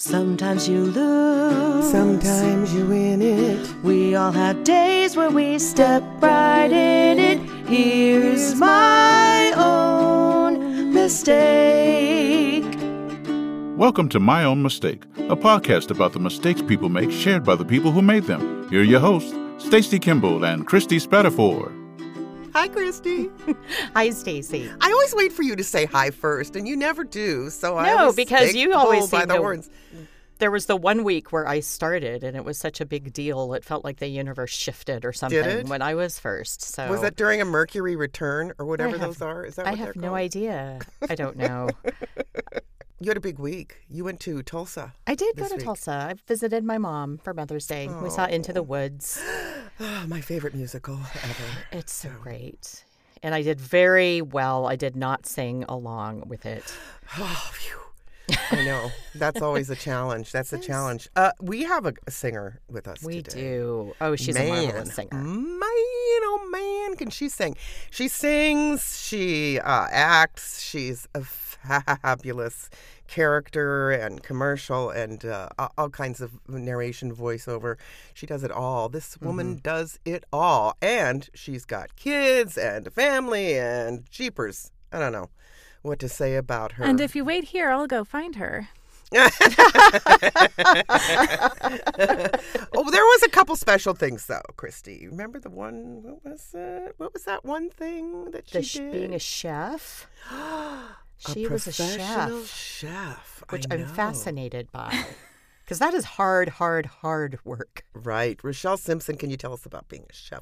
Sometimes you lose. Sometimes you win it. We all have days where we step right in it. Here's my own mistake. Welcome to My Own Mistake, a podcast about the mistakes people make shared by the people who made them. Here are your hosts, Stacey Kimble and Christy Spadafore. Hi, Christy. Hi, Stacey. I always wait for you to say hi first, and you never do. So I No, because you always by seem the to- There was the one week where I started, and it was such a big deal. It felt like the universe shifted or something when I was first. So Was that during a Mercury return or whatever have- those are? Is that I have no idea. I don't know. You had a big week. You went to Tulsa. I did go to week. Tulsa. I visited my mom for Mother's Day. We saw Into the Woods. Oh, my favorite musical ever. It's so great. And I did very well. I did not sing along with it. Oh, phew. I know. That's always a challenge. That's a challenge. Uh, we have a, a singer with us We today. do. Oh, she's man, a marvelous singer. Man, oh man, can she sing? She sings, she uh, acts, she's a fabulous character and commercial and uh, all- kinds of narration voiceover. She does it all. This woman Mm-hmm. does it all. And she's got kids and a family and jeepers. I don't know what to say about her. And if you wait here, I'll go find her. oh, there was a couple special things though, Christy. Remember the one? What was it? What was that one thing that she The sh- did? being a chef. A She was a professional chef, chef, I which I'm fascinated by. Because that is hard, hard, hard work. Right, Roshelle Simpson. Can you tell us about being a chef?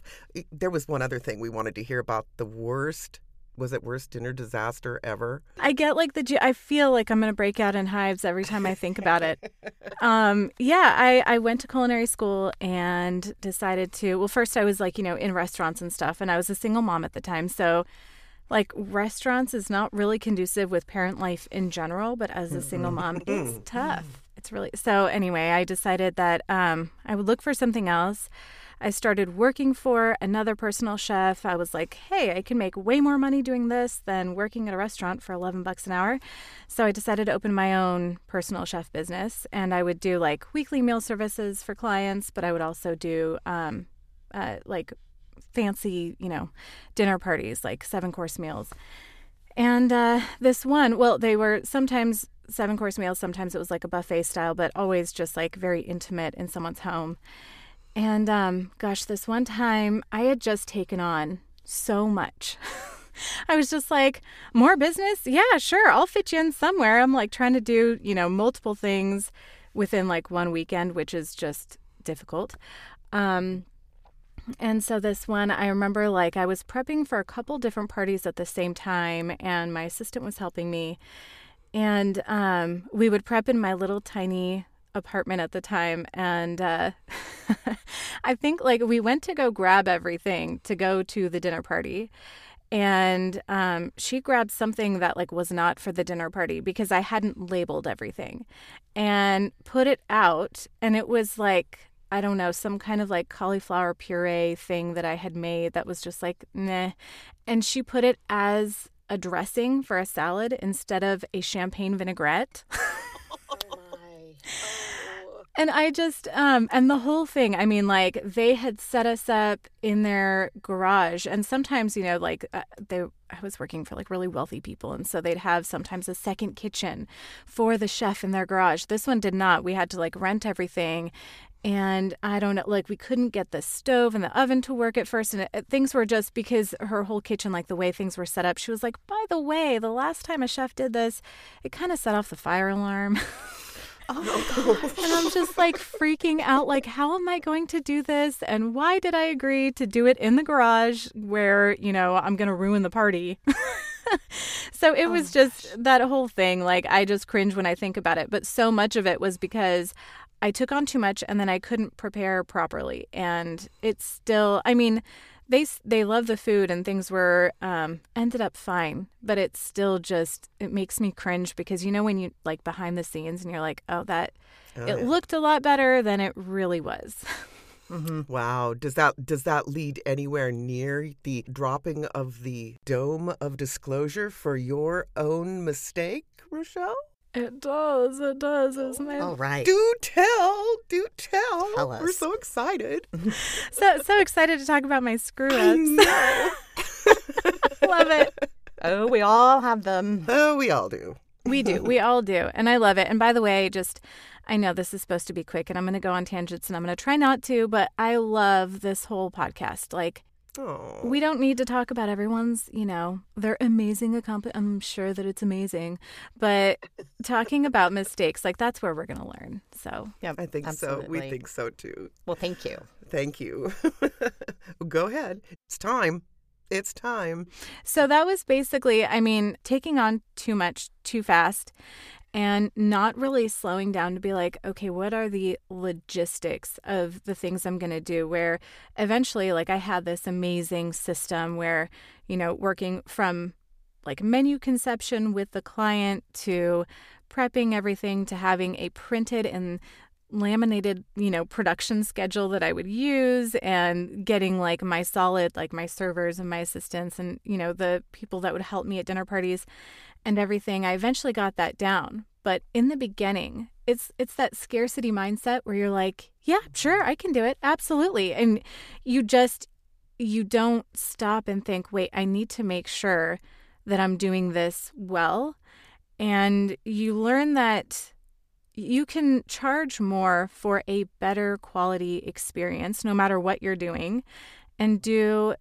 There was one other thing we wanted to hear about. The worst was it worst dinner disaster ever? I get like the. I feel like I'm going to break out in hives every time I think about it. Um, yeah, I, I went to culinary school and decided to. Well, first I was like, you know, in restaurants and stuff, and I was a single mom at the time. So, like, restaurants is not really conducive with parent life in general, but as a single mom, it's tough. It's really. So, anyway, I decided that um, I would look for something else. I started working for another personal chef. I was like, hey, I can make way more money doing this than working at a restaurant for 11 bucks an hour. So I decided to open my own personal chef business. And I would do like weekly meal services for clients, but I would also do um, uh, like fancy, you know, dinner parties, like seven course meals. And uh, this one, well, they were sometimes seven course meals, sometimes it was like a buffet style, but always just like very intimate in someone's home. And um, gosh, this one time I had just taken on so much. I was just like, more business? Yeah, sure. I'll fit you in somewhere. I'm like trying to do, you know, multiple things within like one weekend, which is just difficult. Um, and so this one, I remember like I was prepping for a couple different parties at the same time, and my assistant was helping me. And um, we would prep in my little tiny apartment at the time. And uh, I think like we went to go grab everything to go to the dinner party. And um, she grabbed something that like was not for the dinner party because I hadn't labeled everything, and put it out. And it was like I don't know some kind of like cauliflower puree thing that I had made that was just like nah. And she put it as a dressing for a salad instead of a champagne vinaigrette. And I just, um, and the whole thing, I mean, like they had set us up in their garage. And sometimes, you know, like uh, they, I was working for like really wealthy people. And so they'd have sometimes a second kitchen for the chef in their garage. This one did not. We had to like rent everything. And I don't know, like we couldn't get the stove and the oven to work at first. And it, things were just because her whole kitchen, like the way things were set up, she was like, by the way, the last time a chef did this, it kind of set off the fire alarm. And I'm just like freaking out like how am I going to do this? And why did I agree to do it in the garage where, you know, I'm going to ruin the party. so it oh was just that whole thing like I just cringe when I think about it, but so much of it was because I took on too much and then I couldn't prepare properly. And it's still I mean they they love the food and things were um, ended up fine, but it's still just it makes me cringe because you know when you like behind the scenes and you're like, oh that it looked a lot better than it really was. Wow. Does that does that lead anywhere near the dropping of the dome of disclosure for your own mistake, Roshelle? It does. It does. It's my All right. Do tell, do tell. Tell We're so excited. so so excited to talk about my screw ups. love it. Oh, we all have them. oh, we all do. We do. We all do. And I love it. And by the way, just I know this is supposed to be quick and I'm going to go on tangents and I'm going to try not to, but I love this whole podcast. Like Oh, we don't need to talk about everyone's, you know, their amazing accomplishment. I'm sure that it's amazing, but talking about mistakes, like that's where we're going to learn. So, Yep, I think so. We think so too. Well, thank you. Thank you. Go ahead. It's time. It's time. so that was basically, I mean, taking on too much too fast and not really slowing down to be like, okay, what are the logistics of the things I'm going to do? Where eventually, like, I had this amazing system where, you know, working from like menu conception with the client to prepping everything to having a printed and laminated, you know, production schedule that I would use and getting like my solid, like my servers and my assistants and, you know, the people that would help me at dinner parties and everything. I eventually got that down. But in the beginning, it's it's that scarcity mindset where you're like, yeah, sure, I can do it. Absolutely. And you just you don't stop and think, wait, I need to make sure that I'm doing this well. And you learn that you can charge more for a better quality experience no matter what you're doing and do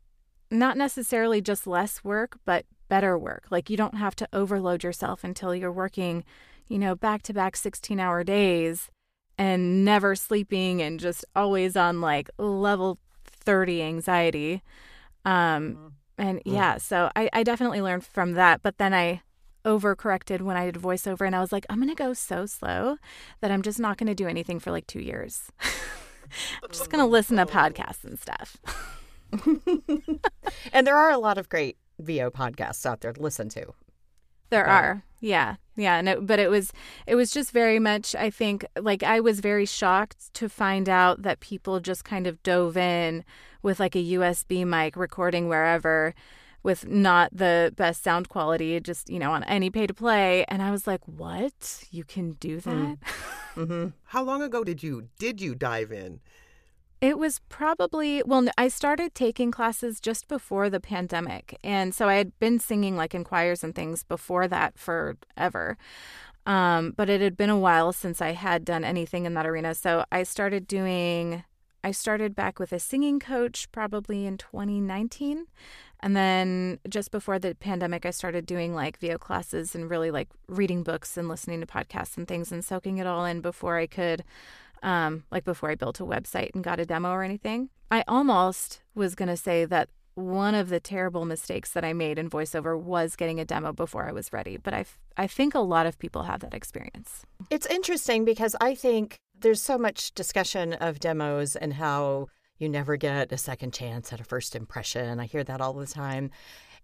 not necessarily just less work, but better work. Like you don't have to overload yourself until you're working, you know, back to back 16 hour days and never sleeping and just always on like level 30 anxiety. Um, and yeah, so I, I definitely learned from that. But then I overcorrected when I did voiceover and I was like, I'm going to go so slow that I'm just not going to do anything for like two years. I'm just going to listen to podcasts and stuff. And there are a lot of great VO podcasts out there to listen to. There Right. are. Yeah. Yeah, and it, but it was it was just very much I think like I was very shocked to find out that people just kind of dove in with like a USB mic recording wherever with not the best sound quality just, you know, on any pay to play and I was like, "What? You can do that?" Mm-hmm. How long ago did you did you dive in? It was probably, well, I started taking classes just before the pandemic. And so I had been singing like in choirs and things before that forever. Um, but it had been a while since I had done anything in that arena. So I started doing, I started back with a singing coach probably in 2019. And then just before the pandemic, I started doing like VO classes and really like reading books and listening to podcasts and things and soaking it all in before I could um, like before I built a website and got a demo or anything. I almost was going to say that one of the terrible mistakes that I made in voiceover was getting a demo before I was ready, but I, I think a lot of people have that experience. It's interesting because I think there's so much discussion of demos and how you never get a second chance at a first impression. I hear that all the time.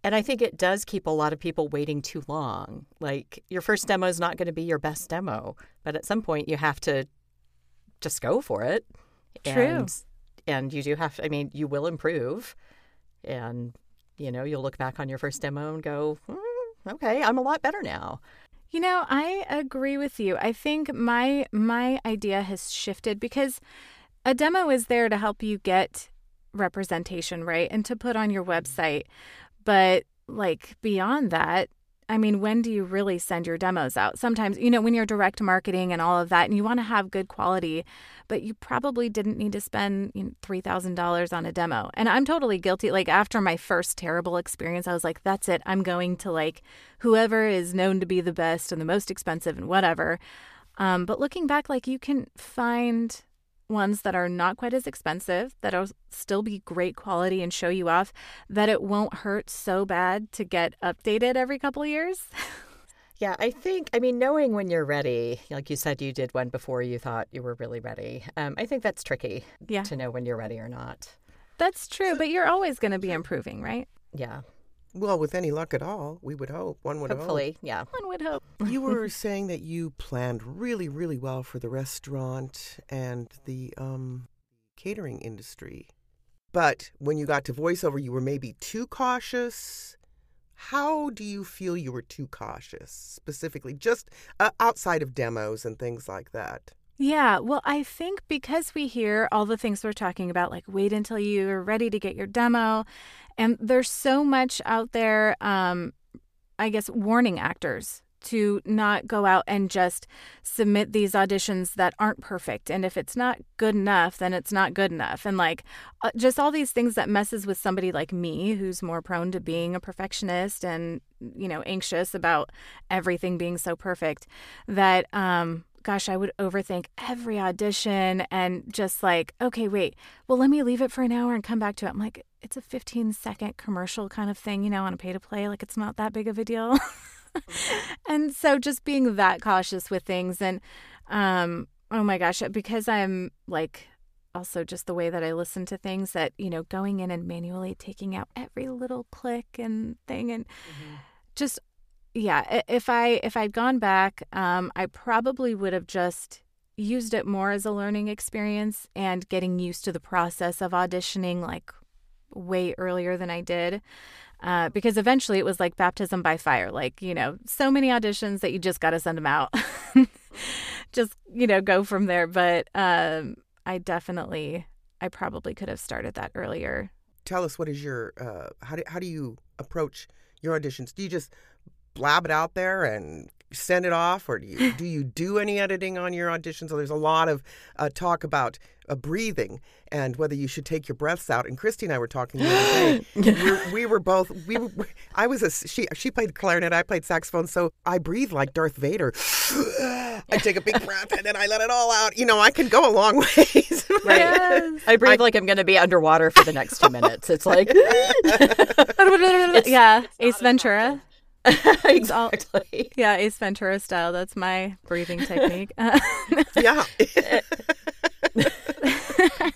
And I think it does keep a lot of people waiting too long. Like your first demo is not going to be your best demo, but at some point you have to just go for it. True. And, and you do have, I mean, you will improve. And, you know, you'll look back on your first demo and go, "Hmm, okay, I'm a lot better now. You know, I agree with you. I think my my idea has shifted because a demo is there to help you get representation, right? And to put on your website. But like beyond that, I mean, when do you really send your demos out? Sometimes, you know, when you're direct marketing and all of that, and you want to have good quality, but you probably didn't need to spend you know, $3,000 on a demo. And I'm totally guilty. Like, after my first terrible experience, I was like, that's it. I'm going to like whoever is known to be the best and the most expensive and whatever. Um, but looking back, like, you can find ones that are not quite as expensive, that'll still be great quality and show you off, that it won't hurt so bad to get updated every couple of years. Yeah, I think, I mean, knowing when you're ready, like you said, you did one before you thought you were really ready. Um, I think that's tricky Yeah. to know when you're ready or not. That's true, but you're always going to be improving, right? Yeah, Well, with any luck at all, we would hope. One would hope. hopefully. Yeah. One would hope. hope. You were saying that you planned really, really well for the restaurant and the um, catering industry. But when you got to voiceover, you were maybe too cautious. how do you feel you were too cautious, specifically, just uh, outside of demos and things like that? Yeah, well, I think because we hear all the things we're talking about, like wait until you're ready to get your demo, and there's so much out there, um, I guess, warning actors to not go out and just submit these auditions that aren't perfect and if it's not good enough then it's not good enough and like uh, just all these things that messes with somebody like me who's more prone to being a perfectionist and you know anxious about everything being so perfect that um gosh, I would overthink every audition and just like, okay, wait, well, let me leave it for an hour and come back to it. I'm like, it's a 15 second commercial kind of thing, you know, on a pay to play. Like, it's not that big of a deal. and so just being that cautious with things and um oh my gosh because i'm like also just the way that i listen to things that you know going in and manually taking out every little click and thing and mm-hmm. just yeah if i if i'd gone back um i probably would have just used it more as a learning experience and getting used to the process of auditioning like way earlier than i did uh, because eventually it was like baptism by fire. Like, you know, so many auditions that you just got to send them out. just, you know, go from there. But um, I definitely, I probably could have started that earlier. Tell us what is your, uh, how, do, how do you approach your auditions? Do you just blab it out there and send it off, or do you do you do any editing on your auditions? So there's a lot of uh, talk about uh, breathing and whether you should take your breaths out. And Christy and I were talking the other day. we, were, we were both we were, I was a she she played clarinet, I played saxophone, so I breathe like Darth Vader. I take a big breath and then I let it all out. You know, I can go a long ways. right. Yes. I breathe I, like I'm going to be underwater for the next two minutes. It's like it's, yeah, Ace Ventura. exactly. yeah, Ace Ventura style. That's my breathing technique. yeah.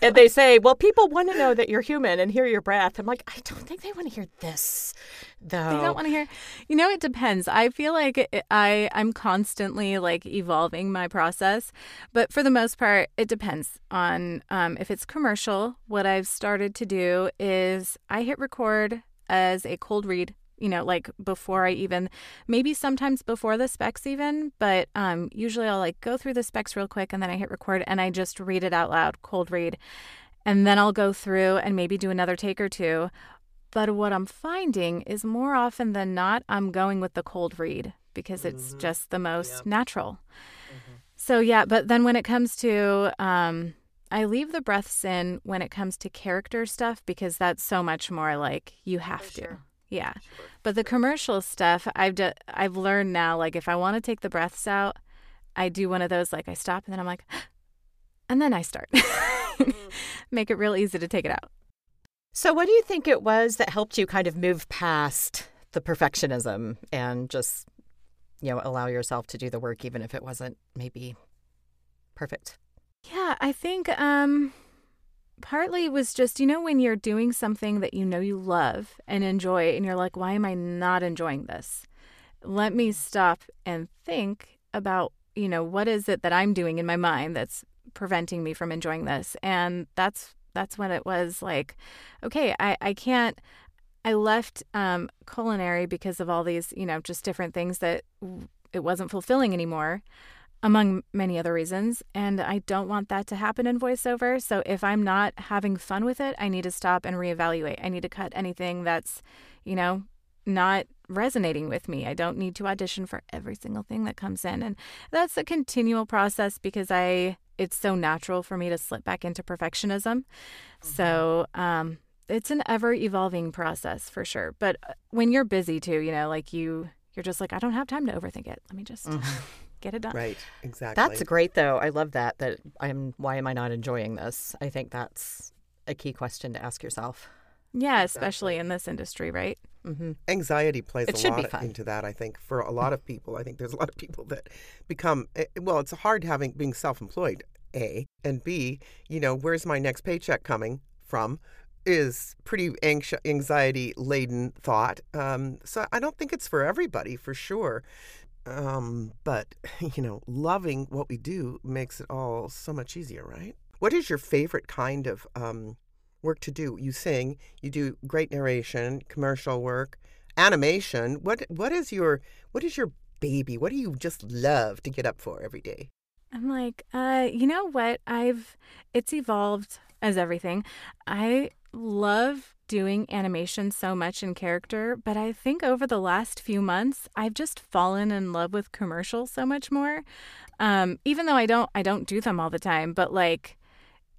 and they say, "Well, people want to know that you're human and hear your breath." I'm like, I don't think they want to hear this, though. They don't want to hear. You know, it depends. I feel like it, I I'm constantly like evolving my process, but for the most part, it depends on um, if it's commercial. What I've started to do is I hit record as a cold read you know, like before I even, maybe sometimes before the specs even, but um, usually I'll like go through the specs real quick and then I hit record and I just read it out loud, cold read. And then I'll go through and maybe do another take or two. But what I'm finding is more often than not, I'm going with the cold read because it's mm-hmm. just the most yeah. natural. Mm-hmm. So, yeah, but then when it comes to, um, I leave the breaths in when it comes to character stuff because that's so much more like you have to. Sure. Yeah. But the commercial stuff, I've d- I've learned now like if I want to take the breaths out, I do one of those like I stop and then I'm like and then I start. Mm. Make it real easy to take it out. So what do you think it was that helped you kind of move past the perfectionism and just you know allow yourself to do the work even if it wasn't maybe perfect? Yeah, I think um partly was just, you know, when you're doing something that you know you love and enjoy, and you're like, why am I not enjoying this? Let me stop and think about, you know, what is it that I'm doing in my mind that's preventing me from enjoying this? And that's that's when it was like, okay, I, I can't I left um, culinary because of all these, you know, just different things that it wasn't fulfilling anymore among many other reasons. And I don't want that to happen in voiceover. So if I'm not having fun with it, I need to stop and reevaluate. I need to cut anything that's, you know, not resonating with me. I don't need to audition for every single thing that comes in. And that's a continual process because I it's so natural for me to slip back into perfectionism. Mm-hmm. So, um it's an ever evolving process for sure. But uh, when you're busy too, you know, like you you're just like I don't have time to overthink it. Let me just mm-hmm get it done. Right, exactly. That's great, though. I love that. That I'm. Why am I not enjoying this? I think that's a key question to ask yourself. Yeah, especially in this industry, right? Mm-hmm. Anxiety plays it a lot into that. I think for a lot of people, I think there's a lot of people that become eh, well. It's hard having being self-employed. A and B. You know, where's my next paycheck coming from? Is pretty anxious, anxiety laden thought. Um, so I don't think it's for everybody, for sure. Um, but, you know, loving what we do makes it all so much easier, right? What is your favorite kind of um, work to do? You sing, you do great narration, commercial work, animation. What what is your what is your baby? What do you just love to get up for every day? I'm like, uh, you know what? I've it's evolved as everything. I love doing animation so much in character, but I think over the last few months, I've just fallen in love with commercials so much more. Um, even though I don't I don't do them all the time, but like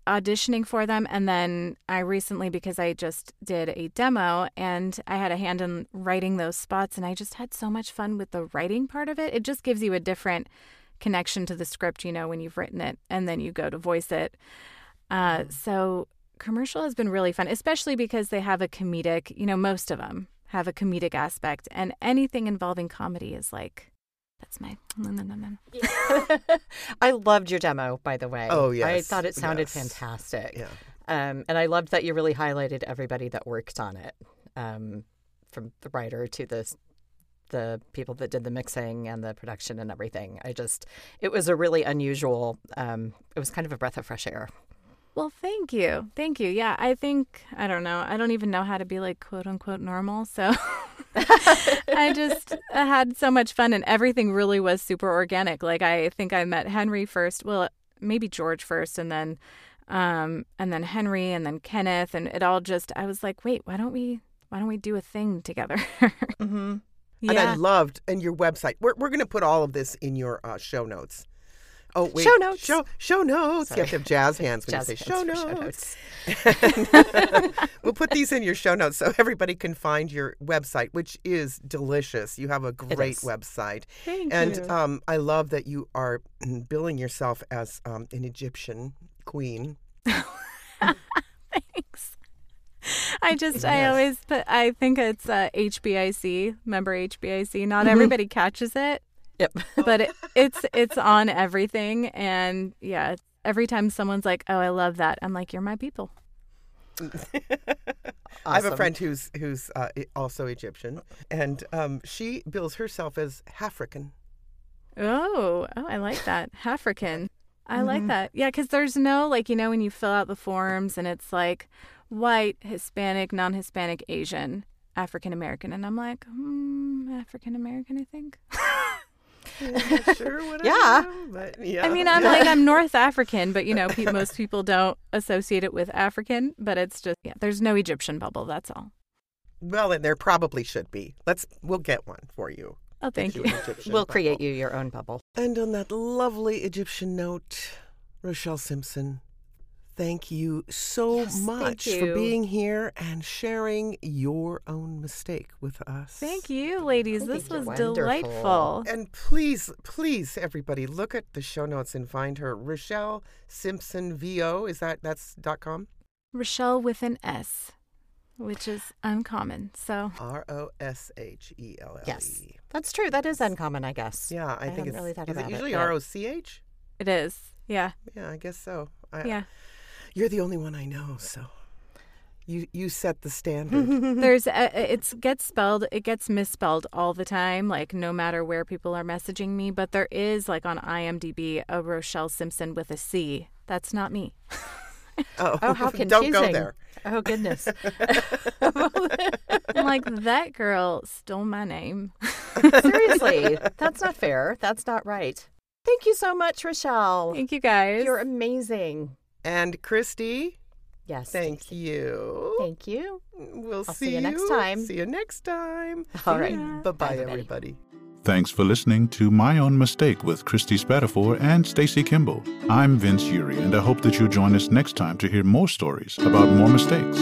auditioning for them and then I recently because I just did a demo and I had a hand in writing those spots and I just had so much fun with the writing part of it. It just gives you a different connection to the script, you know, when you've written it and then you go to voice it. Uh, so commercial has been really fun, especially because they have a comedic, you know, most of them have a comedic aspect and anything involving comedy is like that's my. I loved your demo, by the way. Oh, yes. I thought it sounded Yes. fantastic. Yeah. Um, and I loved that you really highlighted everybody that worked on it, um, from the writer to the the people that did the mixing and the production and everything. I just, it was a really unusual. Um, it was kind of a breath of fresh air. Well, thank you. Thank you. Yeah, I think, I don't know. I don't even know how to be like quote unquote normal. So I just I had so much fun and everything really was super organic. Like I think I met Henry first, well, maybe George first and then um and then Henry and then Kenneth and it all just I was like, "Wait, why don't we why don't we do a thing together?" Mm-hmm. yeah. And I loved and your website. We're we're going to put all of this in your uh, show notes. Oh wait, Show notes. Show show notes. You have to have jazz hands when Jazz you say show for show notes. notes. we'll put these in your show notes so everybody can find your website, which is delicious. You have a great website, Thank and you. um, I love that you are billing yourself as um, an Egyptian queen. Thanks. I just, I always put, I think it's uh, HBIC. Remember HBIC? Not Mm-hmm. everybody catches it, Yep. but it, it's it's on everything. And yeah, every time someone's like, "Oh, I love that," I'm like, "You're my people." I have a friend who's who's uh, also Egyptian, and um, she bills herself as African. Oh, oh, I like that. African. I like Mm-hmm. that. Yeah, because there's no like you know when you fill out the forms and it's like white, Hispanic, non-Hispanic, Asian, African American, and I'm like, hmm, African American, I think. I'm sure what Yeah. I am, but yeah. I mean, I'm like I'm North African, but you know, pe- most people don't associate it with African. But it's just yeah, there's no Egyptian bubble. That's all. well, and there probably should be. Let's we'll get one for you. Oh, thank you. We'll create you your own bubble. And on that lovely Egyptian note, Roshelle Simpson, thank you so Yes, thank much for being here and sharing your own mistake with us. Thank you, ladies. I this was wonderful. delightful. And please, please, everybody, look at the show notes and find her. Roshelle Simpson VO. Is that that's dot com? Roshelle with an S, which is uncommon. So R O S H E L L E. Yes. That's true. That is uncommon, I guess. Yeah, I, I think it's really thought is about it it usually. R O C H? it is. Yeah. Yeah, I guess so. I, Yeah. You're the only one I know, so you you set the standard. There's a, it's gets spelled it gets misspelled all the time like no matter where people are messaging me but there is like on IMDb a Rochelle Simpson with a C that's not me oh, Oh, how confusing. don't go there. Oh, goodness. I'm like that girl stole my name Seriously, that's not fair. That's not right. Thank you so much, Roshelle. thank you guys You're amazing. And Christy, Yes. thank Stacey. you. Thank you. We'll I'll see, see you next time. See you next time. All right. Bye bye, Bye, everybody. everybody. Thanks for listening to My Own Mistake with Christy Spadafore and Stacey Kimble. I'm Vince Eury, and I hope that you'll join us next time to hear more stories about more mistakes.